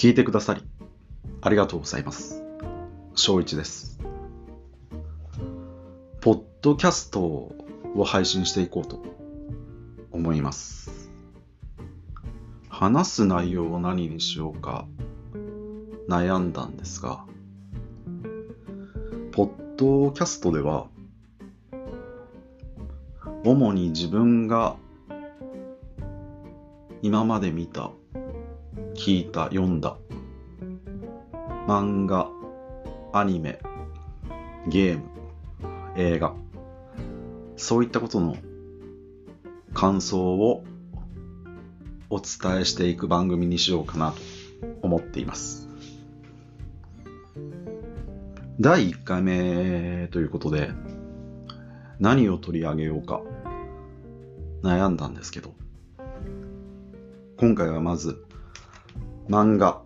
聞いてくださり、ありがとうございます。翔一です。ポッドキャストを配信していこうと思います。話す内容を何にしようか悩んだんですが、ポッドキャストでは、主に自分が今まで見た、聞いた、読んだ、漫画、アニメ、ゲーム、映画、そういったことの感想をお伝えしていく番組にしようかなと思っています。第1回目ということで、何を取り上げようか悩んだんですけど、今回はまず漫画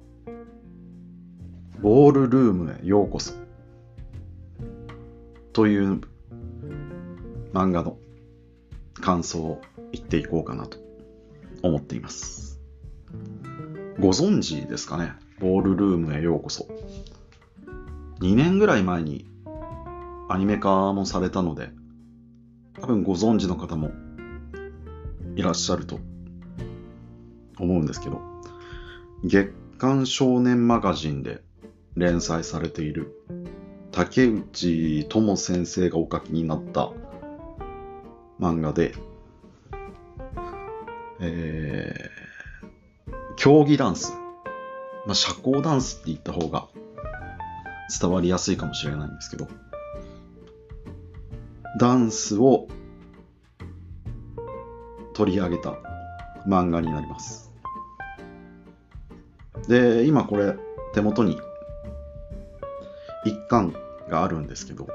「ボールルームへようこそ」という漫画の感想を言っていこうかなと思っています。ご存知ですかね？ボールルームへようこそ。2年ぐらい前にアニメ化もされたので多分ご存知の方もいらっしゃると思うんですけど。月刊少年マガジンで連載されている竹内智先生がお書きになった漫画で、えー、競技ダンス、まあ、社交ダンスって言った方が伝わりやすいかもしれないんですけど、ダンスを取り上げた漫画になります。で、今これ手元に一巻があるんですけど、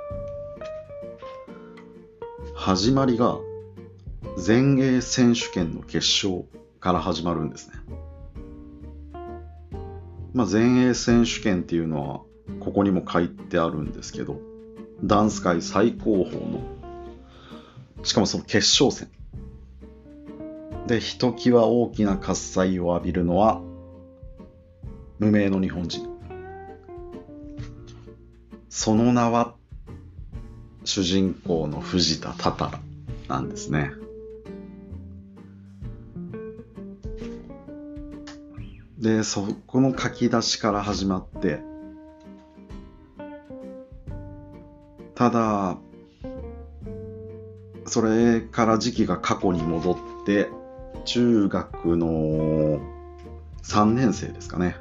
始まりが全英選手権の決勝から始まるんですね。まあ、全英選手権っていうのはここにも書いてあるんですけど、ダンス界最高峰の、しかもその決勝戦。で、ひときわ大きな喝采を浴びるのは、無名の日本人。その名は、主人公の藤田多々なんですね。で、そこの書き出しから始まって、ただ、それから時期が過去に戻って、中学の3年生ですかね。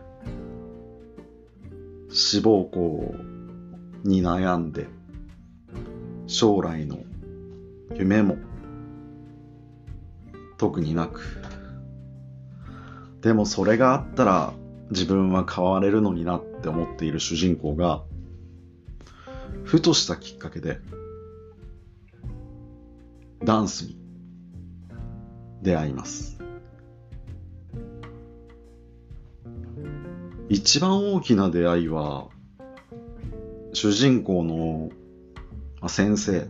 志望校に悩んで、将来の夢も特になく、でもそれがあったら自分は変われるのになって思っている主人公が、ふとしたきっかけで、ダンスに出会います。一番大きな出会いは、主人公の先生、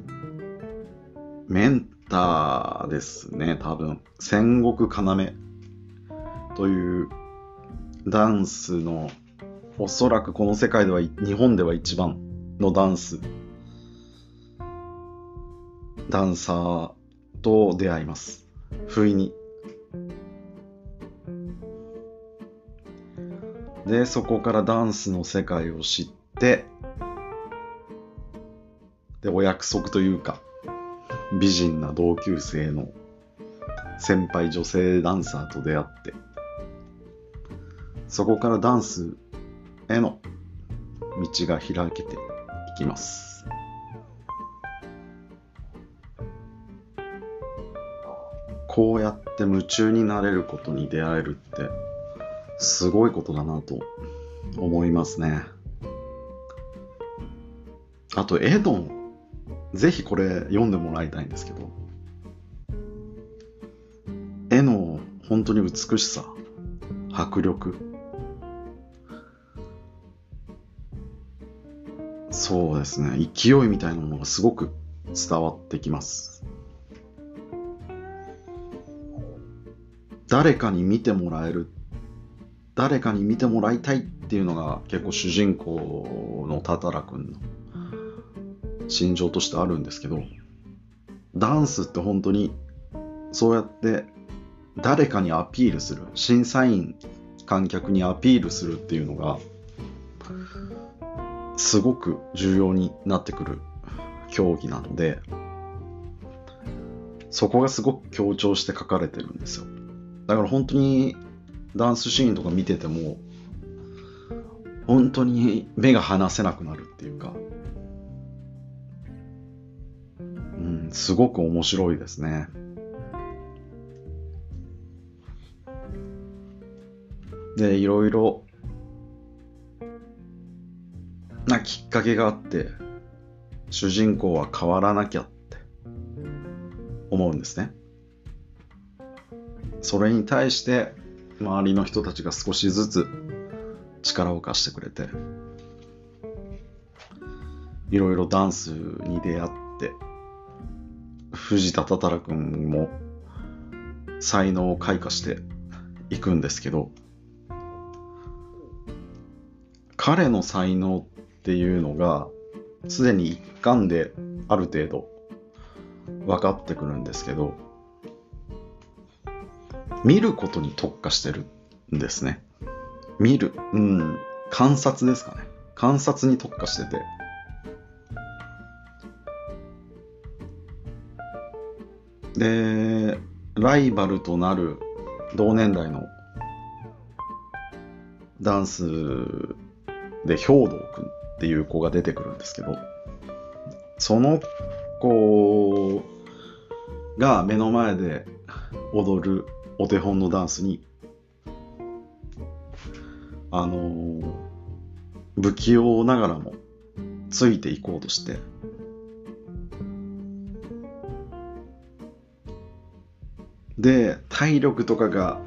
メンターですね、多分。戦国要というダンスの、おそらくこの世界では、日本では一番のダンス、ダンサーと出会います。不意に。で、そこからダンスの世界を知って、で、お約束というか、美人な同級生の先輩女性ダンサーと出会って、そこからダンスへの道が開けていきます。こうやって夢中になれることに出会えるって、すごいことだなと思いますね。あと、絵の、ぜひこれ読んでもらいたいんですけど、絵の本当に美しさ、迫力、そうですね、勢いみたいなものがすごく伝わってきます。誰かに見てもらえる誰かに見てもらいたいっていうのが結構主人公のタタラ君の心情としてあるんですけどダンスって本当にそうやって誰かにアピールする審査員観客にアピールするっていうのがすごく重要になってくる競技なのでそこがすごく強調して書かれてるんですよ。だから本当にダンスシーンとか見てても本当に目が離せなくなるっていうかうんすごく面白いですね。でいろいろなきっかけがあって主人公は変わらなきゃって思うんですね。それに対して周りの人たちが少しずつ力を貸してくれていろいろダンスに出会って藤田多々君も才能を開花していくんですけど彼の才能っていうのがすでに一貫である程度分かってくるんですけど見ることに特化してるんですね。見る。うん。観察ですかね。観察に特化してて。でライバルとなる同年代のダンスで兵道くんっていう子が出てくるんですけどその子が目の前で踊るお手本のダンスにあのー、不器用ながらもついていこうとしてで体力とかが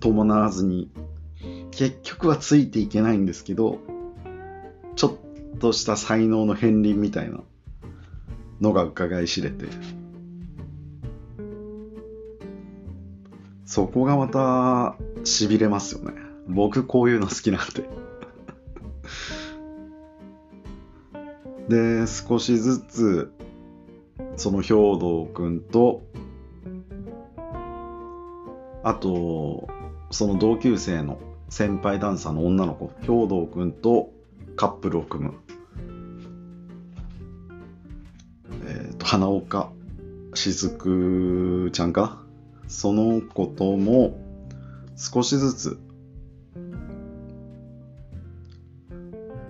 伴わずに結局はついていけないんですけどちょっとした才能の片鱗みたいなのが伺い知れてそこがまたしびれますよね。僕こういうの好きなんで。で少しずつその兵道くんとあとその同級生の先輩ダンサーの女の子兵道くんとカップルを組む、えーと、花岡雫ちゃんかその子とも少しずつ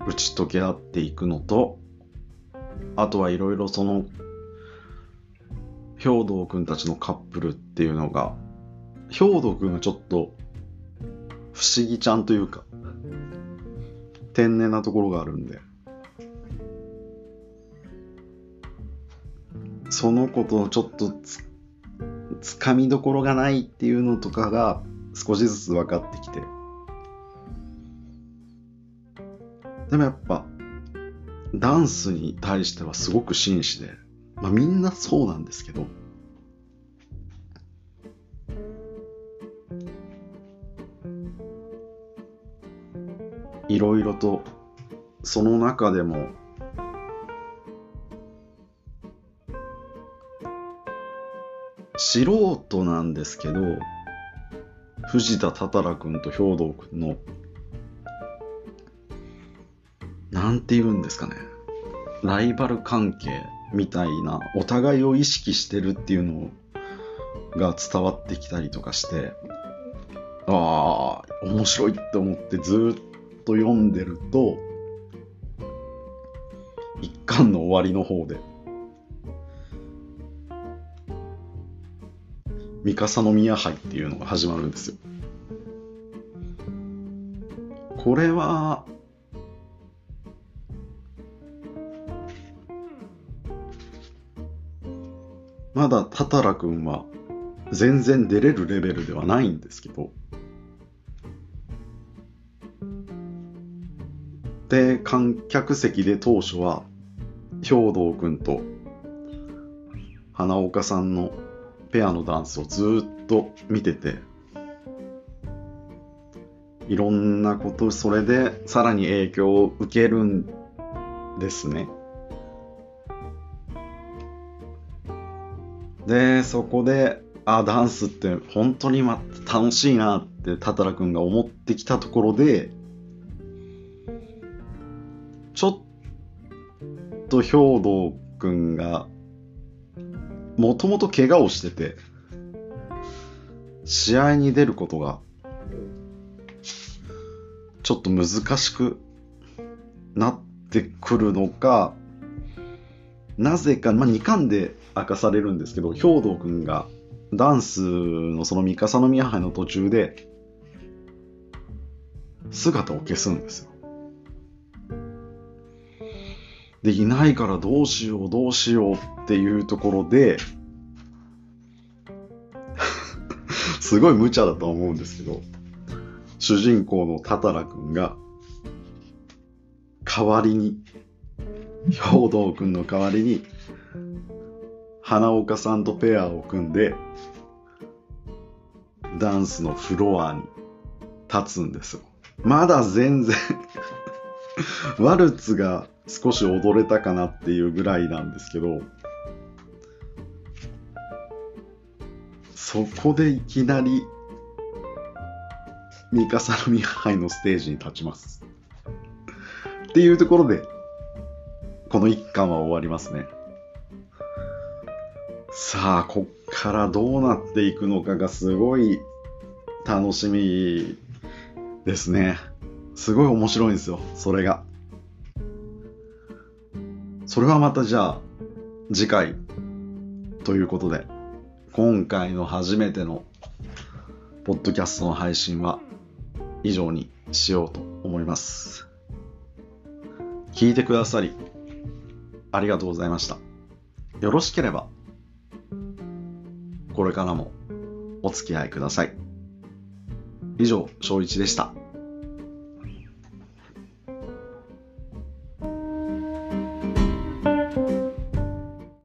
打ち解け合っていくのとあとはいろいろその兵道くんたちのカップルっていうのが兵道くんがちょっと不思議ちゃんというか天然なところがあるんでその子とちょっとつつかみどころがないっていうのとかが少しずつ分かってきて。でもやっぱダンスに対してはすごく真摯で、まあ、みんなそうなんですけどいろいろとその中でも素人なんですけど藤田多々君と兵道君のなんて言うんですかね。ライバル関係みたいなお互いを意識してるっていうのが伝わってきたりとかしてああ面白いって思ってずっと読んでると、一巻の終わりの方で、三笠宮杯っていうのが始まるんですよ。これは、まだタタラ君は全然出れるレベルではないんですけど、で、観客席で当初は、兵道くんと花岡さんのペアのダンスをずっと見てて、いろんなこと、それでさらに影響を受けるんですね。で、そこで、あ、ダンスって本当にま楽しいなってタタラくんが思ってきたところで、ちょっと兵道くんが、もともと怪我をしてて、試合に出ることが、ちょっと難しくなってくるのか、なぜか、まあ、2巻で明かされるんですけど、兵道くんがダンスのその三笠宮杯の途中で、姿を消すんですよ。で、いないからどうしようどうしようっていうところで、すごい無茶だと思うんですけど、主人公のタタラくんが、代わりに、兵道くんの代わりに、花岡さんとペアを組んで、ダンスのフロアに立つんですよ。まだ全然 ワルツが少し踊れたかなっていうぐらいなんですけど、そこでいきなり、三笠宮杯のステージに立ちます。っていうところで、この一巻は終わりますね。さあ、こっからどうなっていくのかがすごい楽しみですね。すごい面白いんですよ、それが。それはまたじゃあ、次回ということで、今回の初めてのポッドキャストの配信は以上にしようと思います。聞いてくださり、ありがとうございました。よろしければ、これからもお付き合いください。以上、正一でした。